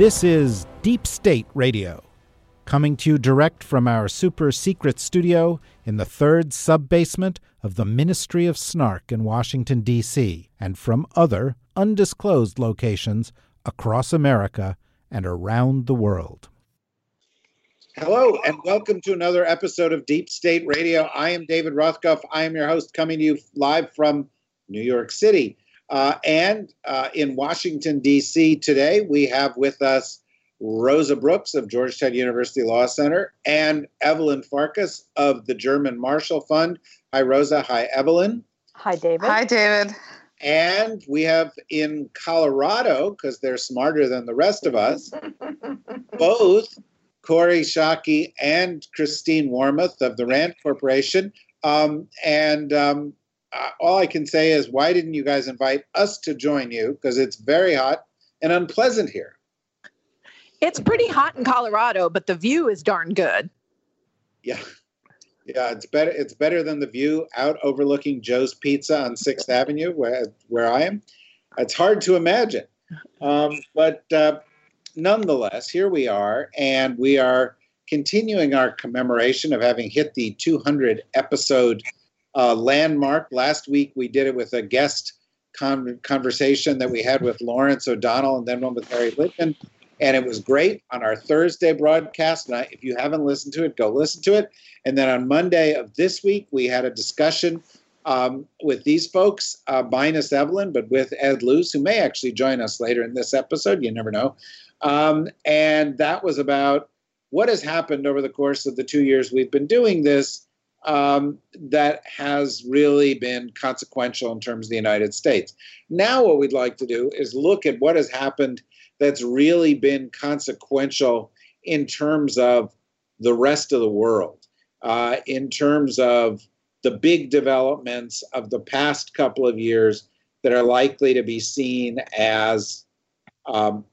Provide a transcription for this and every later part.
This is Deep State Radio, coming to you direct from our super secret studio in the third sub basement of the Ministry of Snark in Washington, D.C., and from other undisclosed locations across America and around the world. Hello, and welcome to another episode of Deep State Radio. I am David Rothkopf. I am your host, coming to you live from New York City. Uh, and uh, in Washington, D.C. today, we have with us Rosa Brooks of Georgetown University Law Center and Evelyn Farkas of the German Marshall Fund. Hi, Rosa. Hi, Evelyn. Hi, David. Hi, David. And we have in Colorado, because they're smarter than the rest of us, both Kori Schake and Christine Wormuth of the RAND Corporation. Um, and um, uh, all I can say is, why didn't you guys invite us to join you? Because it's very hot and unpleasant here. It's pretty hot in Colorado, but the view is darn good. Yeah. Yeah, it's better. It's better than the view out overlooking Joe's Pizza on Sixth Avenue, where where I am. It's hard to imagine, um, but uh, nonetheless, here we are, and we are continuing our commemoration of having hit the 200 episode uh, landmark. Last week we did it with a guest con- conversation that we had with Lawrence O'Donnell and then one with Harry Litman. And it was great on our Thursday broadcast. And I, if you haven't listened to it, go listen to it. And then on Monday of this week, we had a discussion um, with these folks, uh, minus Evelyn, but with Ed Luce, who may actually join us later in this episode. You never know. Um, and that was about what has happened over the course of the two years we've been doing this um, that has really been consequential in terms of the United States. Now, what we'd like to do is look at what has happened that's really been consequential in terms of the rest of the world, uh, in terms of the big developments of the past couple of years that are likely to be seen as um,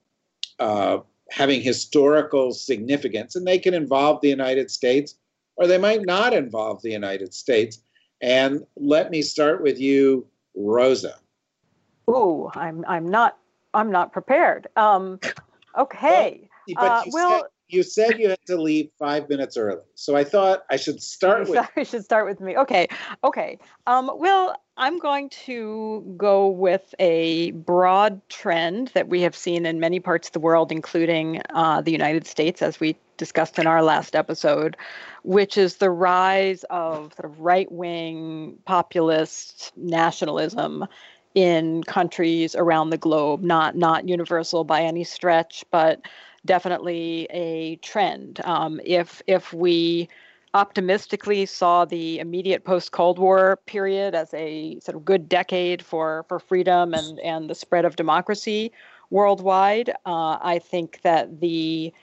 uh, having historical significance. And they can involve the United States or they might not involve the United States. And let me start with you, Rosa. Oh, I'm I'm not I'm not prepared. Um, okay. Well, but uh, you, well, said, you said you had to leave five minutes early, so I thought I should start with. I should start with me. Okay. Okay. Um, well, I'm going to go with a broad trend that we have seen in many parts of the world, including uh, the United States, as we discussed in our last episode, which is the rise of sort of right wing populist nationalism in countries around the globe. Not not universal by any stretch, but definitely a trend. Um, if if we optimistically saw the immediate post Cold War period as a sort of good decade for for freedom and and the spread of democracy worldwide, uh, I think that the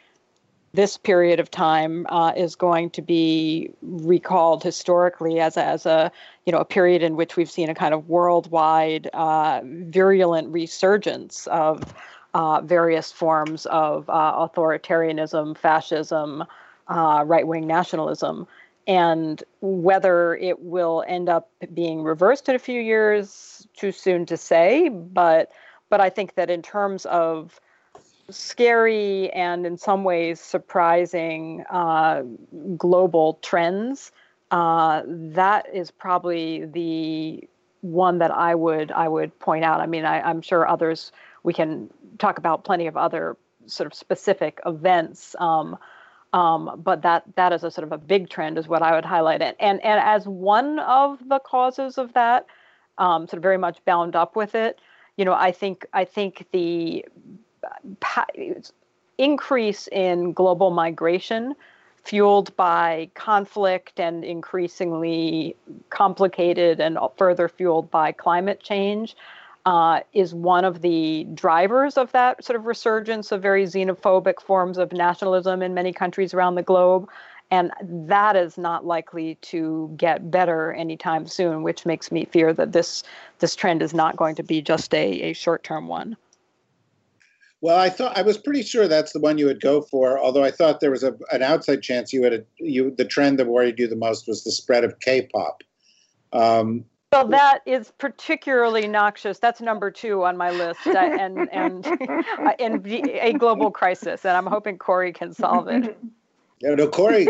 this period of time uh, is going to be recalled historically as a, as a you know a period in which we've seen a kind of worldwide uh, virulent resurgence of uh, various forms of uh, authoritarianism, fascism, uh, right-wing nationalism, and whether it will end up being reversed in a few years, too soon to say. But but I think that in terms of scary and in some ways surprising uh, global trends, uh, that is probably the one that I would I would point out. I mean, I, I'm sure others we can talk about plenty of other sort of specific events. Um, um, but that that is a sort of a big trend is what I would highlight it. And and as one of the causes of that, um, sort of very much bound up with it, you know, I think I think the increase in global migration fueled by conflict and increasingly complicated and further fueled by climate change uh, is one of the drivers of that sort of resurgence of very xenophobic forms of nationalism in many countries around the globe. And that is not likely to get better anytime soon, which makes me fear that this this trend is not going to be just a, a short-term one. Well, I thought I was pretty sure that's the one you would go for. Although I thought there was a, an outside chance you would you the trend that worried you the most was the spread of K-pop. Um, well, that is particularly noxious. That's number two on my list, uh, and and and a global crisis. And I'm hoping Kori can solve it. Yeah, no, Kori,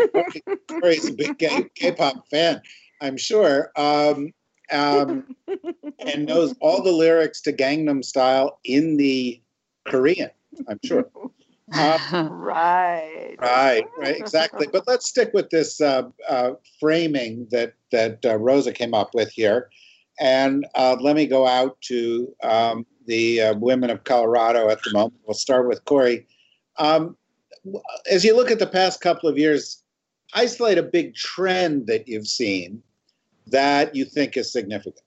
Kori's a big K-pop fan, I'm sure, um, um, and knows all the lyrics to Gangnam Style in the Korean. I'm sure. Uh, right. Right. Right. Exactly. But let's stick with this uh, uh, framing that that uh, Rosa came up with here, and uh, let me go out to um, the uh, women of Colorado at the moment. We'll start with Kori. Um, as you look at the past couple of years, isolate a big trend that you've seen that you think is significant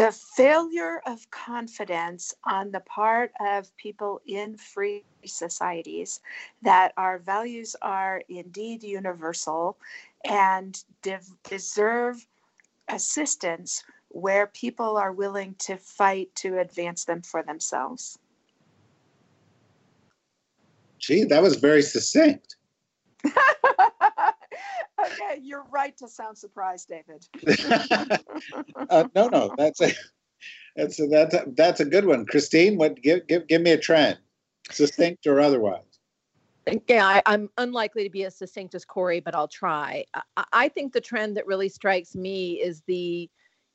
the failure of confidence on the part of people in free societies that our values are indeed universal and de- deserve assistance where people are willing to fight to advance them for themselves. Gee, that was very succinct. okay, you're right to sound surprised, David. uh, no, no, that's a that's a, that's a, that's a good one. Christine, what give give give me a trend, succinct or otherwise. Yeah, I, am unlikely to be as succinct as Kori, but I'll try. I, I think the trend that really strikes me is the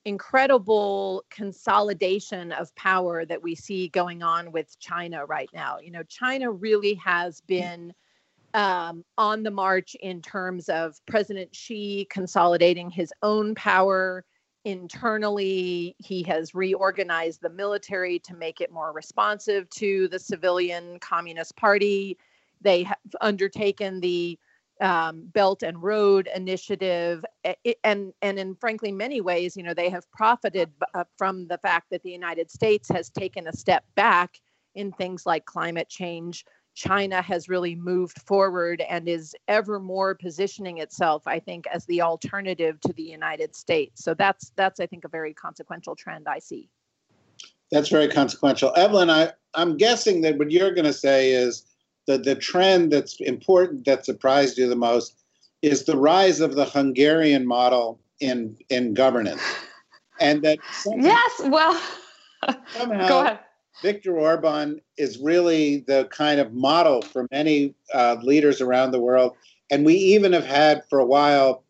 incredible consolidation of power that we see going on with China right now. You know, China really has been um, on the march in terms of President Xi consolidating his own power internally. He has reorganized the military to make it more responsive to the civilian Communist Party. They have undertaken the um, Belt and Road Initiative, and and in frankly many ways, you know, they have profited uh, from the fact that the United States has taken a step back in things like climate change China has really moved forward and is ever more positioning itself, I think, as the alternative to the United States. So that's that's I think a very consequential trend I see. That's very consequential. Evelyn, I, I'm guessing that what you're going to say is that the trend that's important that surprised you the most is the rise of the Hungarian model in in governance. And that Yes, well somehow, go ahead Viktor Orban is really the kind of model for many uh, leaders around the world. And we even have had for a while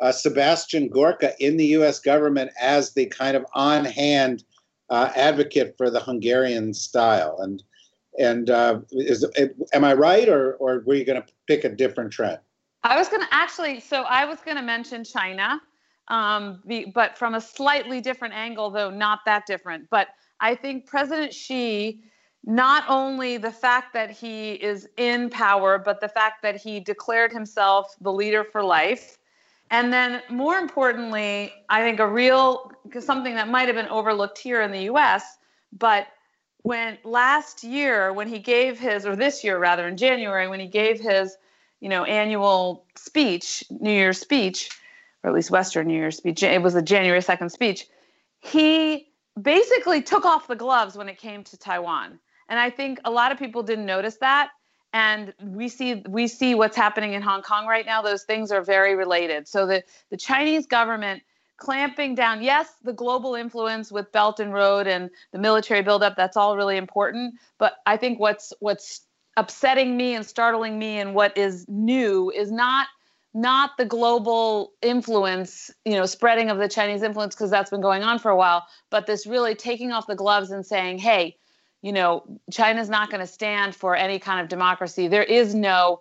uh, Sebastian Gorka in the US government as the kind of on hand uh, advocate for the Hungarian style. And and uh, is am I right, or or were you going to pick a different trend? I was going to actually. So I was going to mention China, um, the, but from a slightly different angle, though not that different. But I think President Xi, not only the fact that he is in power, but the fact that he declared himself the leader for life. And then, more importantly, I think a real something that might have been overlooked here in the US, but when last year, when he gave his, or this year rather, in January, when he gave his, you know, annual speech, New Year's speech, or at least Western New Year's speech, it was the January 2nd speech, he basically took off the gloves when it came to Taiwan. And I think a lot of people didn't notice that. And we see we see what's happening in Hong Kong right now. Those things are very related. So the, the Chinese government clamping down, yes, the global influence with Belt and Road and the military buildup, that's all really important. But I think what's what's upsetting me and startling me and what is new is not not the global influence, you know, spreading of the Chinese influence because that's been going on for a while, but this really taking off the gloves and saying, hey, you know, China's not going to stand for any kind of democracy. There is no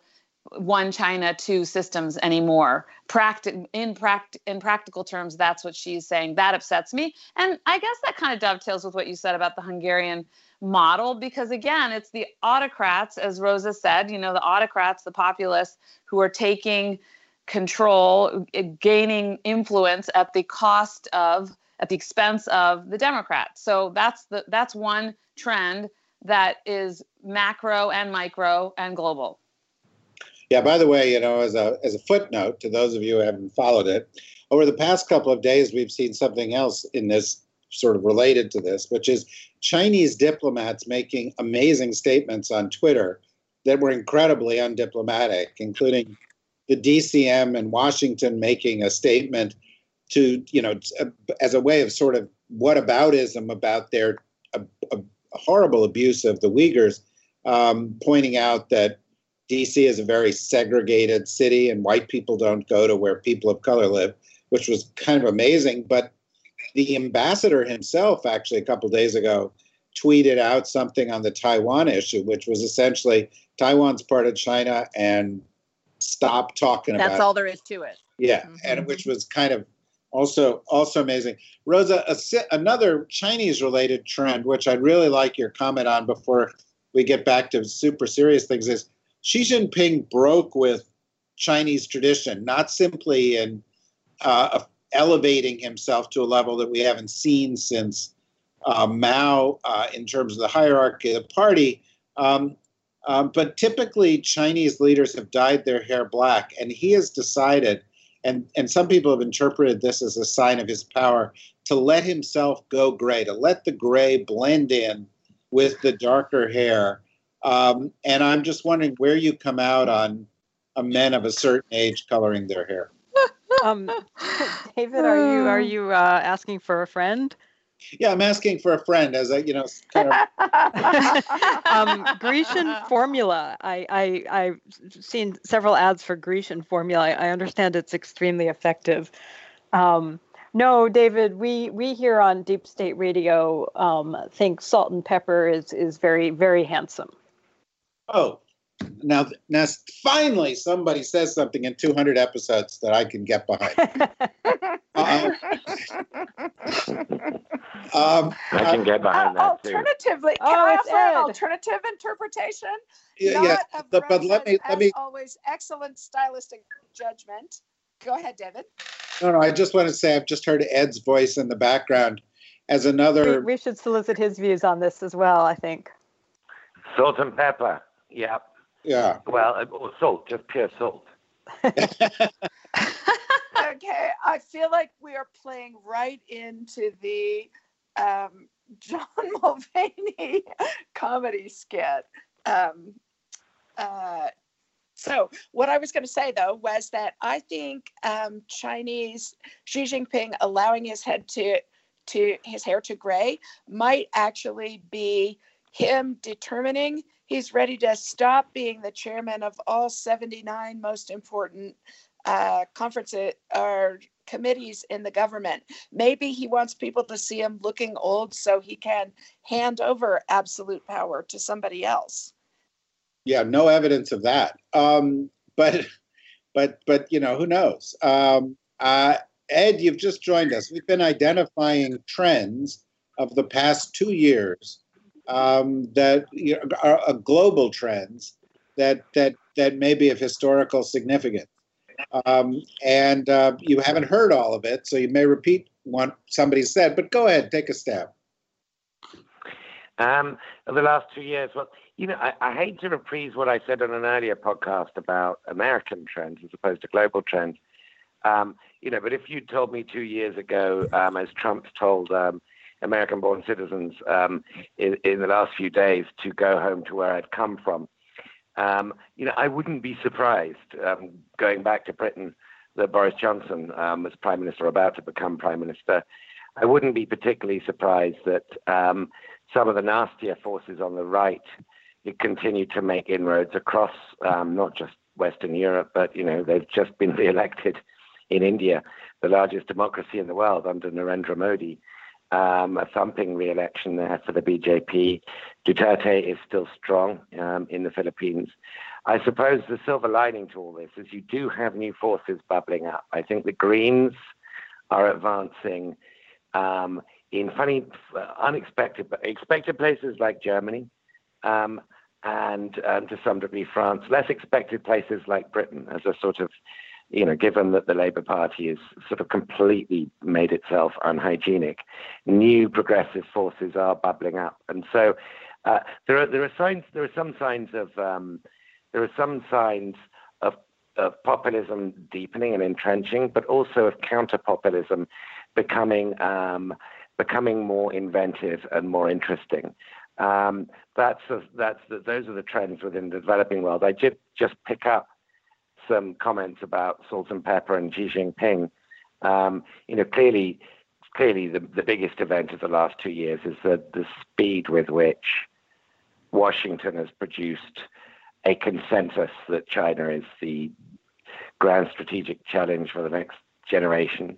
one China, two systems anymore. Practi- in, pract- in practical terms, that's what Xi's saying. That upsets me. And I guess that kind of dovetails with what you said about the Hungarian model because again it's the autocrats as rosa said you know the autocrats the populists who are taking control, eh, gaining influence at the cost of at the expense of the Democrats. So that's the that's one trend that is macro and micro and global. Yeah, by the way, you know, as a as a footnote to those of you who haven't followed it, over the past couple of days we've seen something else in this sort of related to this, which is Chinese diplomats making amazing statements on Twitter that were incredibly undiplomatic, including the DCM in Washington making a statement to, you know, as a way of sort of whataboutism about their a, a horrible abuse of the Uyghurs, um, pointing out that DC is a very segregated city and white people don't go to where people of color live, which was kind of amazing. But the ambassador himself, actually, a couple days ago, tweeted out something on the Taiwan issue, which was essentially Taiwan's part of China and stop talking That's about That's all there is to it. Yeah, mm-hmm. and which was kind of also also amazing. Rosa, a, another Chinese related trend, which I'd really like your comment on before we get back to super serious things, is Xi Jinping broke with Chinese tradition, not simply in uh, elevating himself to a level that we haven't seen since uh, Mao uh, in terms of the hierarchy of the party. Um, um, but typically, Chinese leaders have dyed their hair black, and he has decided, and, and some people have interpreted this as a sign of his power, to let himself go gray, to let the gray blend in with the darker hair um, and I'm just wondering where you come out on a men of a certain age coloring their hair. Um, David, are you are you uh, asking for a friend? Yeah, I'm asking for a friend as a you know kind of um, Grecian formula. I, I I've seen several ads for Grecian formula. I understand it's extremely effective. Um, no, David, we we here on Deep State Radio um, think salt and pepper is is very very handsome. Oh, now, now finally somebody says something in 200 episodes that I can get behind. uh, um, I can get behind uh, that alternatively, too. Can oh, I offer an alternative interpretation? Yeah, yeah. The, but let me let me always excellent stylistic judgment. Go ahead, David. No, no. I just want to say I've just heard Ed's voice in the background as another. We, we should solicit his views on this as well. I think. Salt and pepper. Yeah. Yeah. Well, uh, salt, just pure salt. okay, I feel like we are playing right into the um, John Mulaney comedy skit. Um, uh, so, what I was going to say though was that I think um, Chinese Xi Jinping allowing his head to to his hair to gray might actually be him determining he's ready to stop being the chairman of all 79 most important uh, conferences or committees in the government. Maybe he wants people to see him looking old so he can hand over absolute power to somebody else. Yeah, no evidence of that. Um, but, but, but you know, who knows? Um, uh, Ed, you've just joined us. We've been identifying trends of the past two years um, that you know, are, global trends that that that may be of historical significance. Um, and uh, you haven't heard all of it, so you may repeat what somebody said. But go ahead, take a stab. Um, the last two years, well, you know, I, I, hate to reprise what I said on an earlier podcast about American trends as opposed to global trends. Um, you know, but if you told me two years ago, um, as Trump told um, American born citizens um, in, in, the last few days to go home to where I'd come from. Um, you know, I wouldn't be surprised um, going back to Britain that Boris Johnson um, was prime minister, about to become prime minister. I wouldn't be particularly surprised that um, some of the nastier forces on the right continue to make inroads across um, not just Western Europe, but you know they've just been re-elected in India, the largest democracy in the world under Narendra Modi um, a thumping re-election there for the BJP. Duterte is still strong um, in the Philippines. I suppose the silver lining to all this is you do have new forces bubbling up. I think the Greens are advancing um, in funny, unexpected, but expected places like Germany. Um, and um, to some degree France, less expected places like Britain as a sort of you know, given that the Labour Party has sort of completely made itself unhygienic, new progressive forces are bubbling up, and so uh, there are there are signs there are some signs of um, there are some signs of of populism deepening and entrenching, but also of counter populism becoming um, becoming more inventive and more interesting. Um, that's a, that's the, those are the trends within the developing world. I did just pick up some comments about salt and pepper and Xi Jinping. Um, you know, clearly, clearly the, the biggest event of the last two years is the, the speed with which Washington has produced a consensus that China is the grand strategic challenge for the next generation.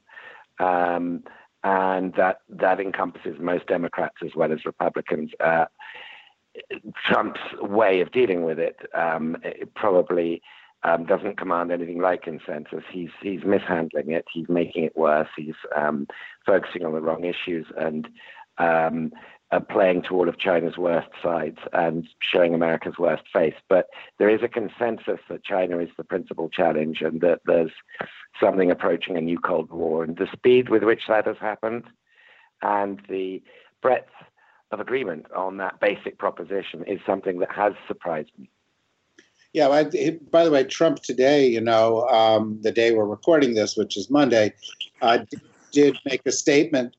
Um, and that that encompasses most Democrats as well as Republicans. Uh, Trump's way of dealing with it, um, it probably um, doesn't command anything like consensus. He's he's mishandling it. He's making it worse. He's um, focusing on the wrong issues and um, uh, playing to all of China's worst sides and showing America's worst face. But there is a consensus that China is the principal challenge and that there's something approaching a new Cold War. And the speed with which that has happened and the breadth of agreement on that basic proposition is something that has surprised me. Yeah, I, by the way, Trump today, you know, um, the day we're recording this, which is Monday, uh, did make a statement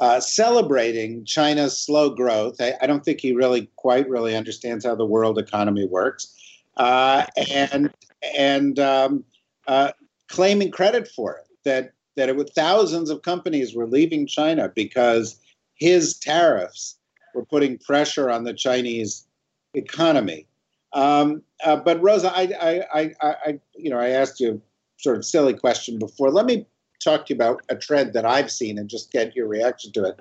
uh, celebrating China's slow growth. I, I, don't think he really quite really understands how the world economy works, uh, and and um, uh, claiming credit for it. That that it was thousands of companies were leaving China because his tariffs were putting pressure on the Chinese economy. Um, uh, but Rosa, I, I, I, I, you know, I asked you a sort of silly question before. Let me talk to you about a trend that I've seen and just get your reaction to it.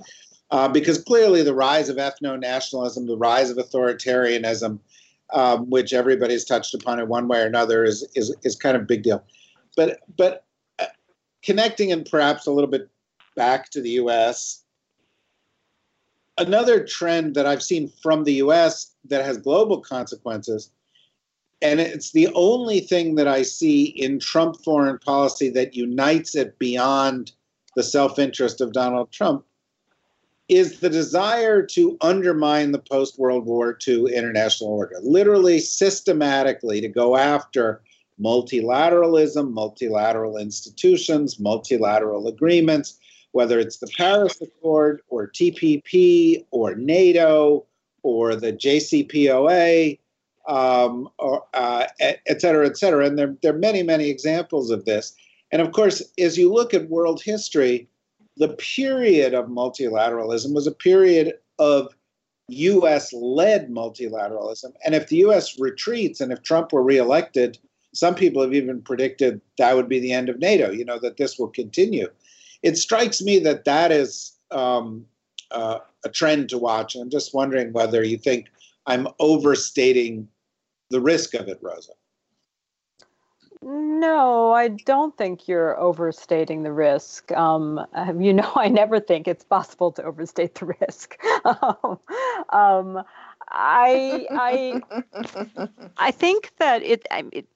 Uh, because clearly the rise of ethno nationalism, the rise of authoritarianism, um, which everybody's touched upon in one way or another, is is is kind of a big deal. But but uh, connecting and perhaps a little bit back to the U.S. Another trend that I've seen from the U.S. that has global consequences and it's the only thing that I see in Trump foreign policy that unites it beyond the self interest of Donald Trump is the desire to undermine the post World War II international order, literally systematically to go after multilateralism, multilateral institutions, multilateral agreements, whether it's the Paris Accord or TPP or NATO or the JCPOA um, or, uh, et cetera, et cetera. And there, there are many, many examples of this. And of course, as you look at world history, the period of multilateralism was a period of US led multilateralism. And if the US retreats and if Trump were reelected, some people have even predicted that would be the end of NATO, you know, that this will continue. It strikes me that that is um, uh, a trend to watch. I'm just wondering whether you think I'm overstating the risk of it, Rosa. No, I don't think you're overstating the risk. Um, you know, I never think it's possible to overstate the risk. um, um, I, I, I think that it, it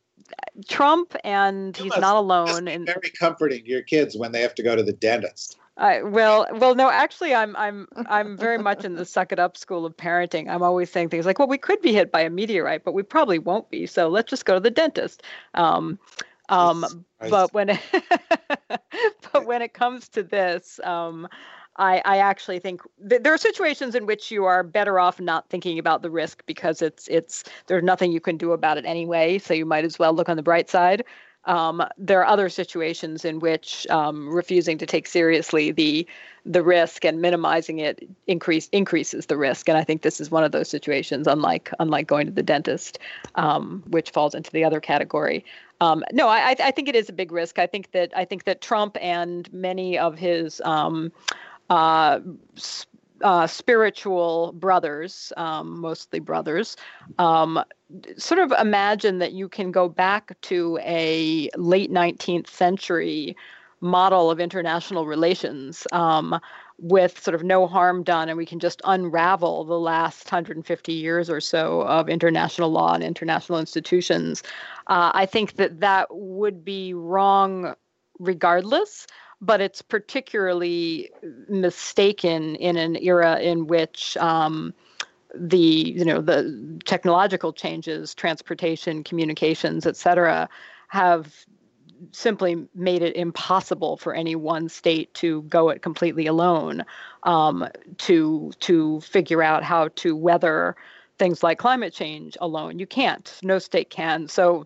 Trump and he's not alone. And very comforting to your kids when they have to go to the dentist. I, well, well, no, actually, I'm I'm I'm very much in the suck it up school of parenting. I'm always saying things like, "Well, we could be hit by a meteorite, but we probably won't be. So let's just go to the dentist." Um, um, but when it, but when it comes to this, um, I, I actually think th- there are situations in which you are better off not thinking about the risk because it's it's there's nothing you can do about it anyway. So you might as well look on the bright side. Um, there are other situations in which um, refusing to take seriously the the risk and minimizing it increase increases the risk. And I think this is one of those situations, unlike unlike going to the dentist, um, which falls into the other category. Um, no, I, I think it is a big risk. I think that I think that Trump and many of his um, uh, uh, spiritual brothers, um, mostly brothers, um, sort of imagine that you can go back to a late 19th century model of international relations um, with sort of no harm done, and we can just unravel the last 150 years or so of international law and international institutions. Uh, I think that that would be wrong regardless, but it's particularly mistaken in an era in which. Um, the you know the technological changes transportation communications et cetera have simply made it impossible for any one state to go it completely alone um, to to figure out how to weather things like climate change alone. You can't. No state can. So,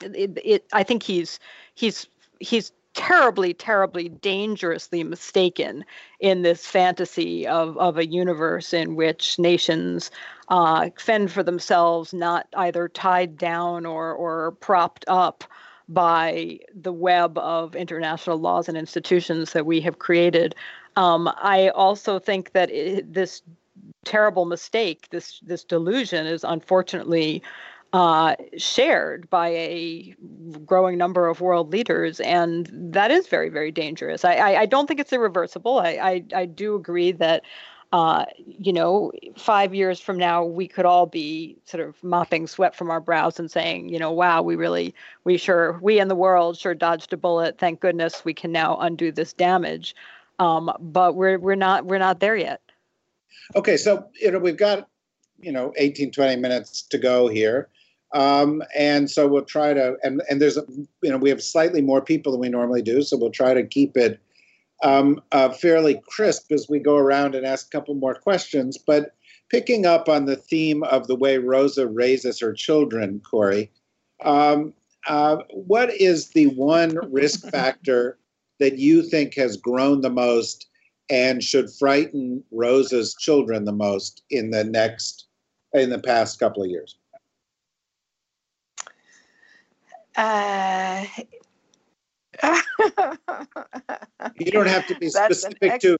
it, it I think he's he's he's terribly, terribly dangerously mistaken in this fantasy of, of a universe in which nations uh, fend for themselves, not either tied down or, or propped up by the web of international laws and institutions that we have created. Um, I also think that it, this terrible mistake, this this delusion, is unfortunately uh, shared by a growing number of world leaders, and that is very, very dangerous. I, I, I don't think it's irreversible. I, I, I do agree that uh, you know, five years from now, we could all be sort of mopping sweat from our brows and saying, you know, wow, we really, we sure, we in the world sure dodged a bullet. Thank goodness we can now undo this damage. Um, but we're we're not we're not there yet. Okay, so you know we've got you know 18 20 minutes to go here. Um, and so we'll try to and and there's you know we have slightly more people than we normally do, so we'll try to keep it um, uh, fairly crisp as we go around and ask a couple more questions. But picking up on the theme of the way Rosa raises her children, Kori, um, uh, what is the one risk factor that you think has grown the most and should frighten Rosa's children the most in the next in the past couple of years? Uh, you don't have to be specific ex- to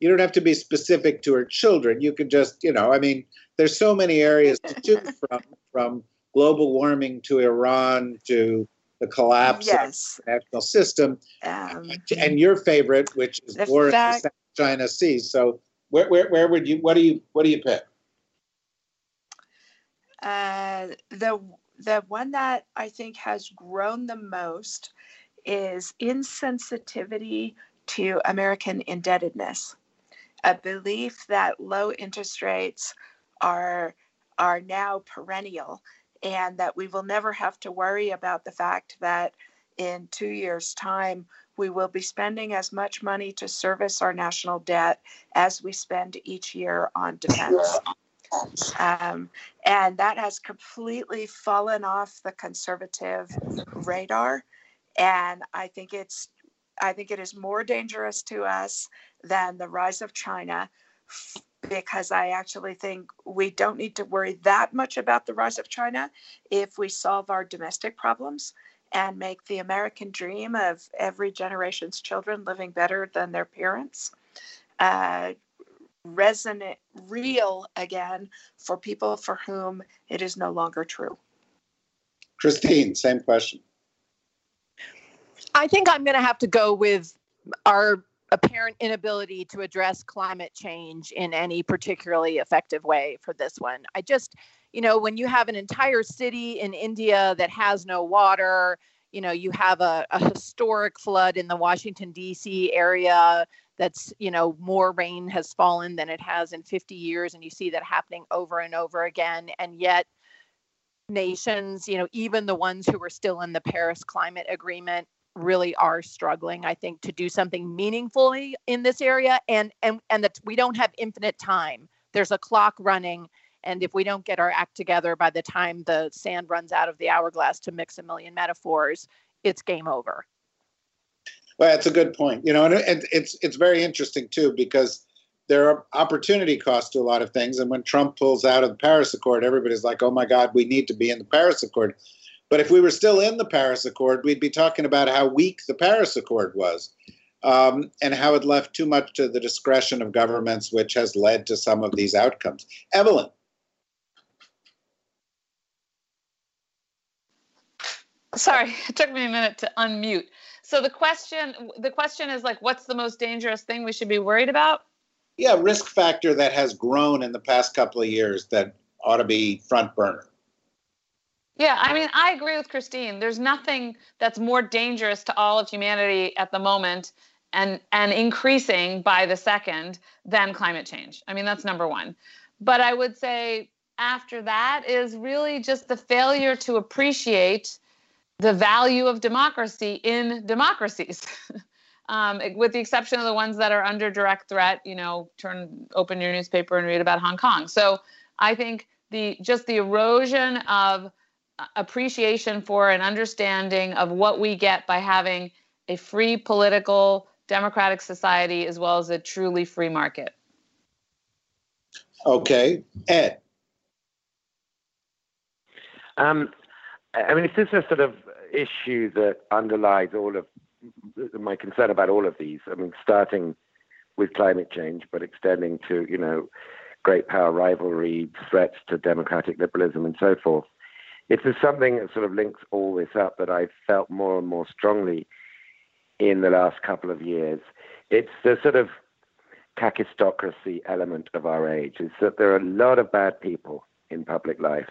you don't have to be specific to her children. You can just you know i mean there's so many areas to choose from from global warming to iran to the collapse yes. of the national system. Um, and your favorite which is war fact- in the china sea. So where, where, where would you what do you what do you pick? Uh, the the one that i think has grown the most is insensitivity to American indebtedness, a belief that low interest rates are, are now perennial and that we will never have to worry about the fact that in two years' time, we will be spending as much money to service our national debt as we spend each year on defense. Um, and that has completely fallen off the conservative radar. And I think it's I think it is more dangerous to us than the rise of China because I actually think we don't need to worry that much about the rise of China if we solve our domestic problems and make the American dream of every generation's children living better than their parents uh, resonate real again for people for whom it is no longer true. Christine, same question. I think I'm going to have to go with our apparent inability to address climate change in any particularly effective way for this one. I just, you know, when you have an entire city in India that has no water, you know, you have a, a historic flood in the Washington, D.C. area that's, you know, more rain has fallen than it has in 50 years. And you see that happening over and over again. And yet, nations, you know, even the ones who are still in the Paris Climate Agreement really are struggling i think to do something meaningfully in this area and and and that we don't have infinite time there's a clock running and if we don't get our act together by the time the sand runs out of the hourglass to mix a million metaphors it's game over well that's a good point you know and it's it's very interesting too because there are opportunity costs to a lot of things and when trump pulls out of the paris accord everybody's like oh my god we need to be in the paris accord but if we were still in the Paris Accord, we'd be talking about how weak the Paris Accord was um, and how it left too much to the discretion of governments, which has led to some of these outcomes. Evelyn. Sorry, it took me a minute to unmute. So the question the question is like what's the most dangerous thing we should be worried about? Yeah, risk factor that has grown in the past couple of years that ought to be front burner. Yeah, I mean, I agree with Christine. There's nothing that's more dangerous to all of humanity at the moment and and increasing by the second than climate change. I mean, that's number 1. But I would say after that is really just the failure to appreciate the value of democracy in democracies. um, with the exception of the ones that are under direct threat, you know, turn open your newspaper and read about Hong Kong. So I think the just the erosion of appreciation for and understanding of what we get by having a free political democratic society as well as a truly free market. Okay, Ed. Um, I mean, it's just a sort of issue that underlies all of my concern about all of these. I mean, starting with climate change, but extending to, you know, great power rivalry, threats to democratic liberalism, and so forth. It's something that sort of links all this up that I've felt more and more strongly in the last couple of years. It's the sort of kakistocracy element of our age. Is that there are a lot of bad people in public life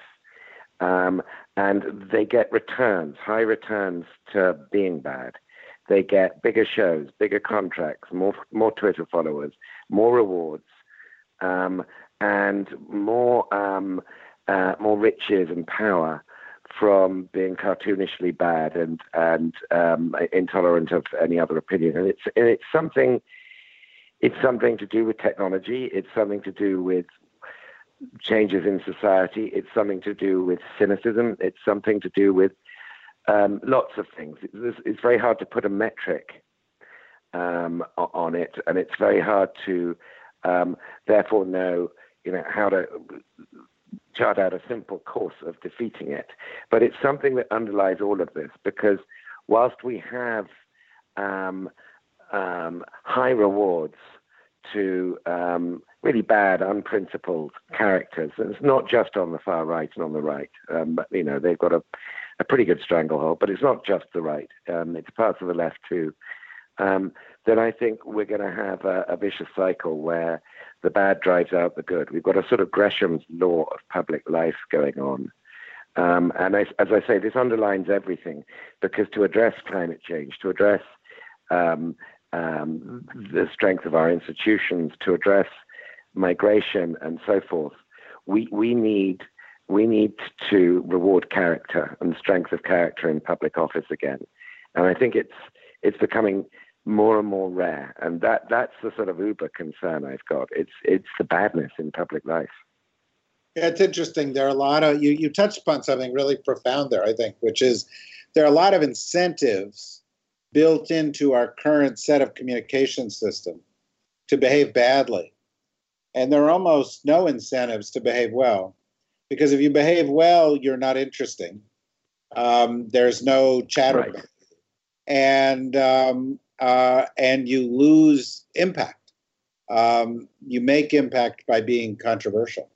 um, and they get returns, high returns to being bad. They get bigger shows, bigger contracts, more more Twitter followers, more rewards, um, and more um, uh, more riches and power from being cartoonishly bad and and um, intolerant of any other opinion. And it's it's something. It's something to do with technology. It's something to do with changes in society. It's something to do with cynicism. It's something to do with um, lots of things. It's, it's, very hard to put a metric um, on it, and it's very hard to um, therefore know, you know, how to chart out a simple course of defeating it. But it's something that underlies all of this because whilst we have um, um, high rewards to um, really bad, unprincipled characters. And it's not just on the far right and on the right. Um, but, you know, they've got a, a pretty good stranglehold, but it's not just the right. Um, it's parts of the left too. Um, then I think we're going to have a, a, vicious cycle where the bad drives out the good. We've got a sort of Gresham's law of public life going on. Um, and I, as I say, this underlines everything because to address climate change, to address um, um, the strength of our institutions, to address migration and so forth, we, we need we need to reward character and strength of character in public office again. And I think it's it's becoming more and more rare. And that that's the sort of uber concern I've got. It's it's the badness in public life. Yeah, it's interesting. There are a lot of you you touched upon something really profound there, I think, which is there are a lot of incentives built into our current set of communication system to behave badly and there are almost no incentives to behave well because if you behave well you're not interesting. Um, there's no chatter. Right. and um, uh, and you lose impact. Um, you make impact by being controversial.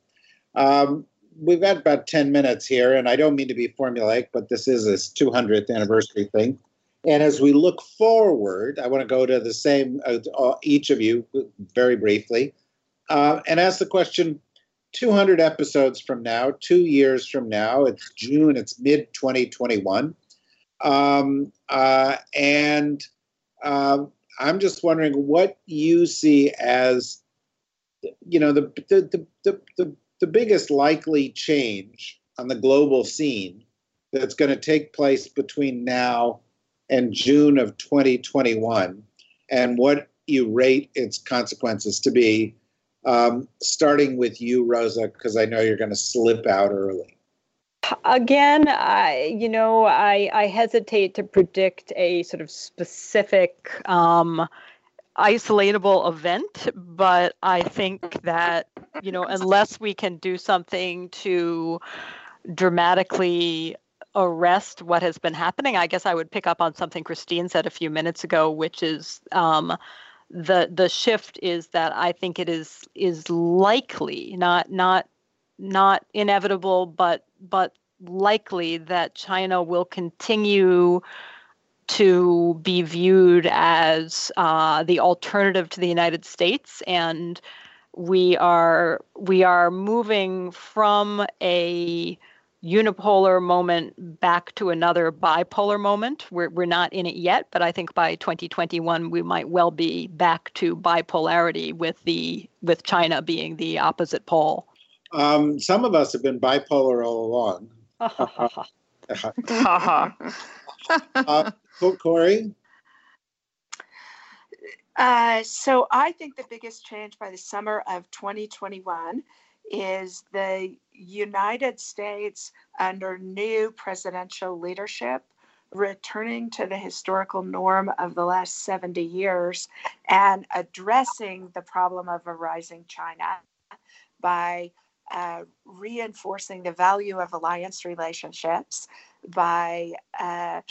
Um, we've got about 10 minutes here and i don't mean to be formulaic but this is this 200th anniversary thing. And as we look forward i want to go to the same uh, each of you very briefly uh, and ask the question 200 episodes from now, two years from now, it's June, it's mid 2021. Um, uh, and uh, I'm just wondering what you see as, you know, the, the, the, the, the biggest likely change on the global scene that's going to take place between now and June of 2021, and what you rate its consequences to be um, starting with you, Rosa, because I know you're going to slip out early. Again, I you know I I hesitate to predict a sort of specific um, isolatable event, but I think that you know unless we can do something to dramatically arrest what has been happening, I guess I would pick up on something Christine said a few minutes ago, which is. Um, the the shift is that I think it is is likely not not not inevitable but but likely that China will continue to be viewed as uh, the alternative to the United States, and we are we are moving from a unipolar moment back to another bipolar moment. We're, we're not in it yet, but I think by 2021 we might well be back to bipolarity with the with China being the opposite pole. Um, some of us have been bipolar all along. uh, Kori? Uh, so I think the biggest change by the summer of 2021 is the United States under new presidential leadership returning to the historical norm of the last 70 years and addressing the problem of a rising China by uh, reinforcing the value of alliance relationships, by uh,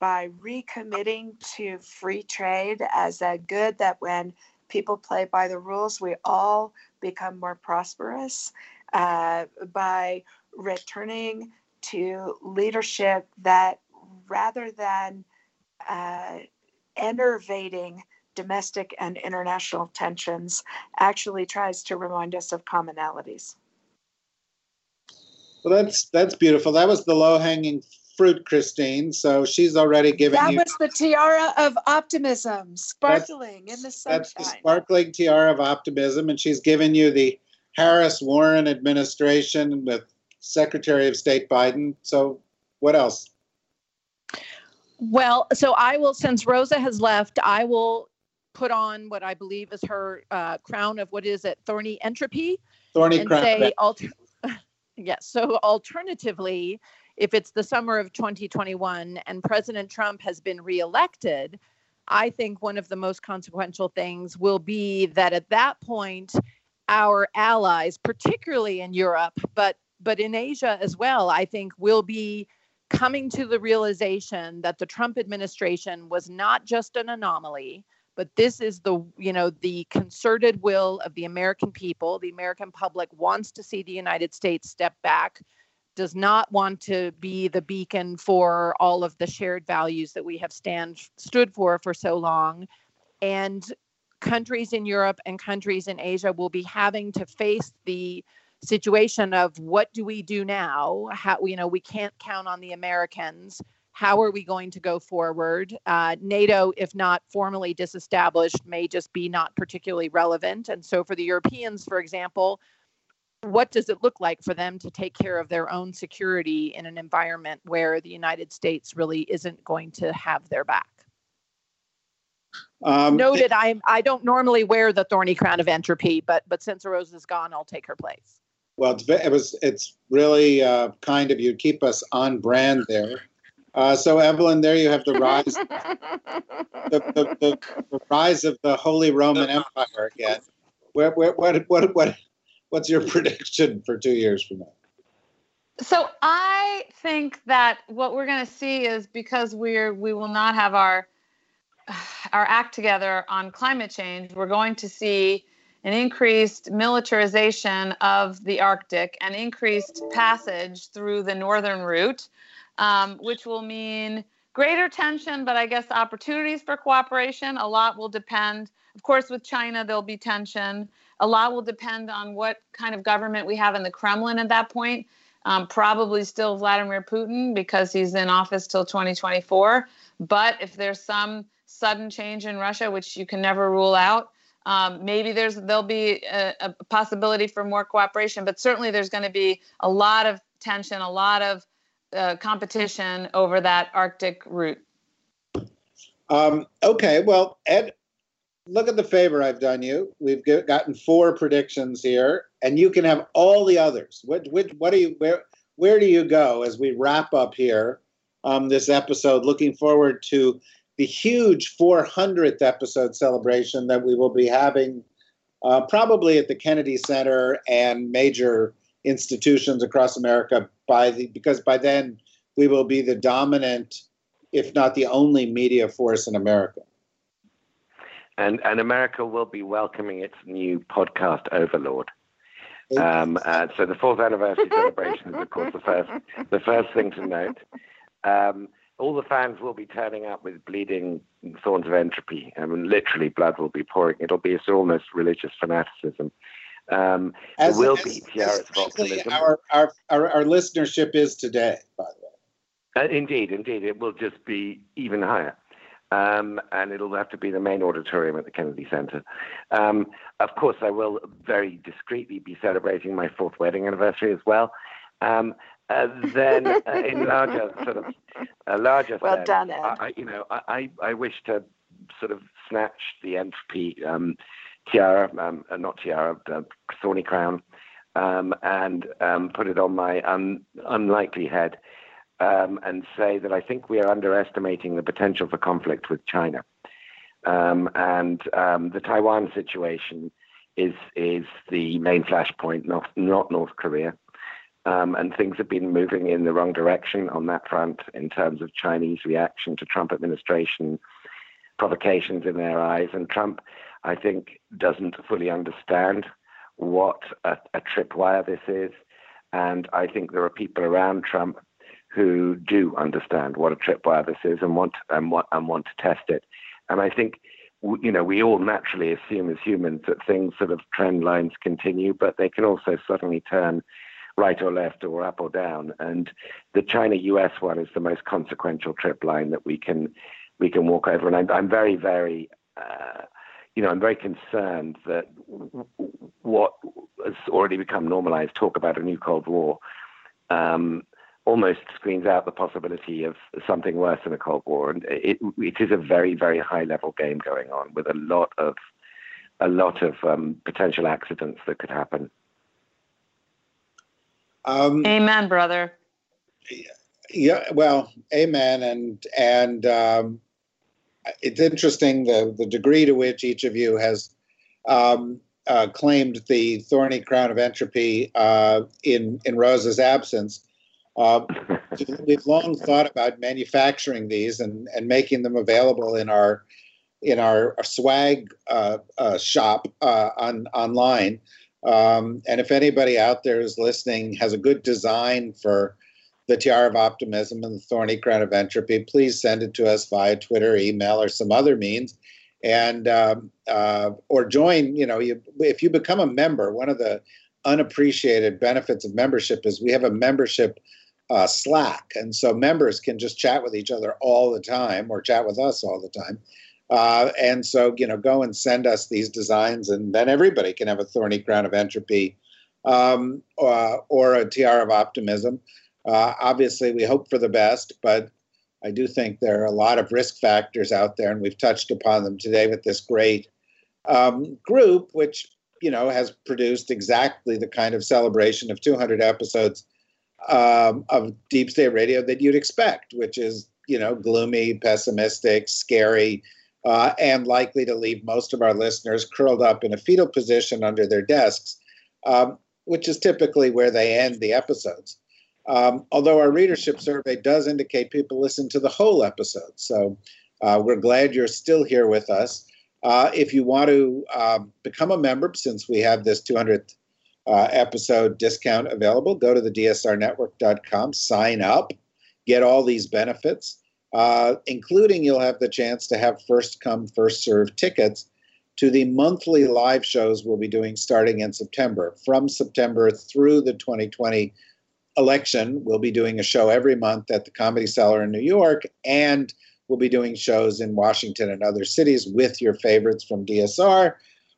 by recommitting to free trade as a good that when people play by the rules, we all become more prosperous uh, by returning to leadership that rather than uh, enervating domestic and international tensions actually tries to remind us of commonalities. Well, that's that's beautiful. That was the low hanging fruit, Christine. So she's already given that you. was the tiara of optimism, sparkling in the sunshine. That's the sparkling tiara of optimism, and she's given you the Harris Warren administration with Secretary of State Biden. So, what else? Well, so I will, since Rosa has left, I will put on what I believe is her uh, crown of what is it, thorny entropy, Thorny and crown. say, alter- yes. So, alternatively, if it's the summer of 2021 and President Trump has been reelected, I think one of the most consequential things will be that at that point, our allies, particularly in Europe, but but in Asia as well, I think will be coming to the realization that the Trump administration was not just an anomaly, but this is the you know the concerted will of the American people. The American public wants to see the United States step back does not want to be the beacon for all of the shared values that we have stand stood for for so long. And countries in Europe and countries in Asia will be having to face the situation of what do we do now? How you know we can't count on the Americans. How are we going to go forward? Uh, nato if not formally disestablished may just be not particularly relevant. And so for the europeans for example what does it look like for them to take care of their own security in an environment where the United States really isn't going to have their back? Um, Noted, I I don't normally wear the thorny crown of entropy, but but since Rose is gone, I'll take her place. Well, it's, it was it's really uh, kind of you to keep us on brand there. Uh, so Evelyn, there you have the rise, the, the, the, the rise of the Holy Roman Empire again. Where, where, what, what, what, what's your prediction for two years from now? So I think that what we're going to see is because we're we will not have our our act together on climate change, we're going to see an increased militarization of the Arctic and increased passage through the northern route, um, which will mean greater tension, but I guess opportunities for cooperation. A lot will depend. Of course, with China, there'll be tension. A lot will depend on what kind of government we have in the Kremlin at that point. Um, probably still Vladimir Putin because he's in office till 2024. But if there's some sudden change in Russia, which you can never rule out, um, maybe there's there'll be a, a, possibility for more cooperation. But certainly there's going to be a lot of tension, a lot of uh, competition over that Arctic route. Um, okay, well, Ed, look at the favor I've done you. We've get, gotten four predictions here, and you can have all the others. What, which, what do you, where, where do you go as we wrap up here um, this episode? Looking forward to the huge 400th episode celebration that we will be having, uh, probably at the Kennedy Center and major institutions across America. By the because by then we will be the dominant, if not the only, media force in America. And and America will be welcoming its new podcast overlord. Um, uh, so the fourth anniversary celebration is, of course, the first the first thing to note. Um, all the fans will be turning up with bleeding thorns of entropy. I mean, literally, blood will be pouring. It'll be it's almost religious fanaticism. Um, As, will as, be as tiaras frankly optimism. our, our, our, our listenership is today, by the way. Uh, indeed, indeed, it will just be even higher. Um, and it'll have to be the main auditorium at the Kennedy Center. Um, of course, I will very discreetly be celebrating my fourth wedding anniversary as well. Um, uh, then, uh, in larger sort of a larger Well sense, done, Ed. I, you know, I, I wish to sort of snatch the entropy um, tiara, um, uh, not tiara, uh, thorny crown, um, and um, put it on my un, unlikely head um, and say that I think we are underestimating the potential for conflict with China. Um, and um, the Taiwan situation is is the main flashpoint, not not North Korea. Um, and things have been moving in the wrong direction on that front in terms of Chinese reaction to Trump administration provocations in their eyes. And Trump, I think, doesn't fully understand what a, a tripwire this is. And I think there are people around Trump who do understand what a tripwire this is and want and want and want to test it. And I think you know we all naturally assume as humans that things sort of trend lines continue, but they can also suddenly turn right or left or up or down. And the China-U.S. one is the most consequential trip line that we can we can walk over. And I'm, I'm very very uh, you know I'm very concerned that what has already become normalized talk about a new Cold War. Um, almost screens out the possibility of something worse than a Cold War, and it it is a very very high level game going on with a lot of a lot of um, potential accidents that could happen. Um, Amen, brother. Yeah, well, amen. And and um, it's interesting the the degree to which each of you has um, uh, claimed the thorny crown of entropy uh, in in Rosa's absence. Uh, we've long thought about manufacturing these and and making them available in our in our swag uh, uh, shop uh, on online. Um, and if anybody out there is listening has a good design for the Tiara of Optimism and the Thorny Crown of Entropy, please send it to us via Twitter, email, or some other means. And um, uh, or join. You know, you, if you become a member, one of the unappreciated benefits of membership is we have a membership uh, Slack, and so members can just chat with each other all the time, or chat with us all the time. Uh, and so, you know, go and send us these designs, and then everybody can have a thorny crown of entropy um, uh, or a tiara of optimism. Uh, obviously, we hope for the best, but I do think there are a lot of risk factors out there, and we've touched upon them today with this great um, group, which you know has produced exactly the kind of celebration of 200 episodes um, of Deep State Radio that you'd expect, which is you know gloomy, pessimistic, scary, uh, and likely to leave most of our listeners curled up in a fetal position under their desks, um, which is typically where they end the episodes. Um, although our readership survey does indicate people listen to the whole episode. So uh, we're glad you're still here with us. Uh, if you want to um, become a member, since we have this 200th uh, episode discount available, go to the dsrnetwork.com, sign up, get all these benefits, uh, including you'll have the chance to have first come, first serve tickets to the monthly live shows we'll be doing starting in September. From September through the 2020 election, we'll be doing a show every month at the Comedy Cellar in New York, and we'll be doing shows in Washington and other cities with your favorites from DSR.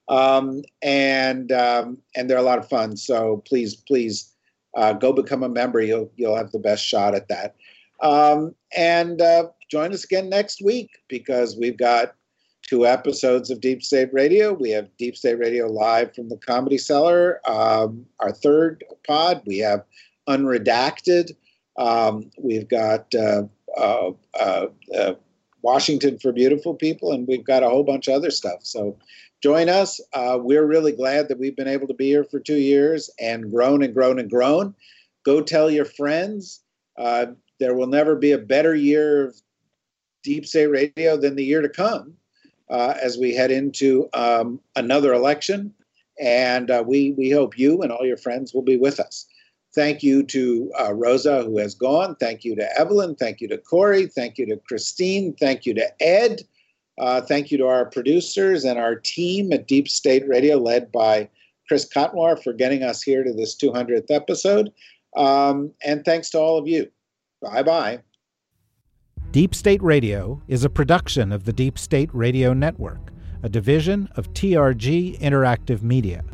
Um, and um, and they're a lot of fun. So please, please uh, go become a member. You'll you'll have the best shot at that. Um, and uh, join us again next week because we've got two episodes of Deep State Radio. We have Deep State Radio live from the Comedy Cellar. Um, our third pod, we have Unredacted. Um, we've got uh, uh, uh, uh, Washington for Beautiful People, and we've got a whole bunch of other stuff. So join us. Uh, we're really glad that we've been able to be here for two years and grown and grown and grown. Go tell your friends. Uh, there will never be a better year of Deep State Radio than the year to come uh, as we head into um, another election. And uh, we, we hope you and all your friends will be with us. Thank you to uh, Rosa, who has gone. Thank you to Evelyn. Thank you to Kori. Thank you to Christine. Thank you to Ed. Uh, thank you to our producers and our team at Deep State Radio, led by Chris Cotnoir, for getting us here to this 200th episode. Um, and thanks to all of you. Bye bye. Deep State Radio is a production of the Deep State Radio Network, a division of TRG Interactive Media.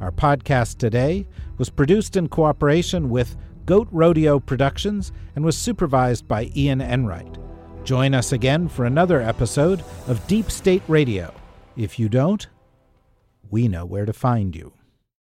Our podcast today was produced in cooperation with Goat Rodeo Productions and was supervised by Ian Enright. Join us again for another episode of Deep State Radio. If you don't, we know where to find you.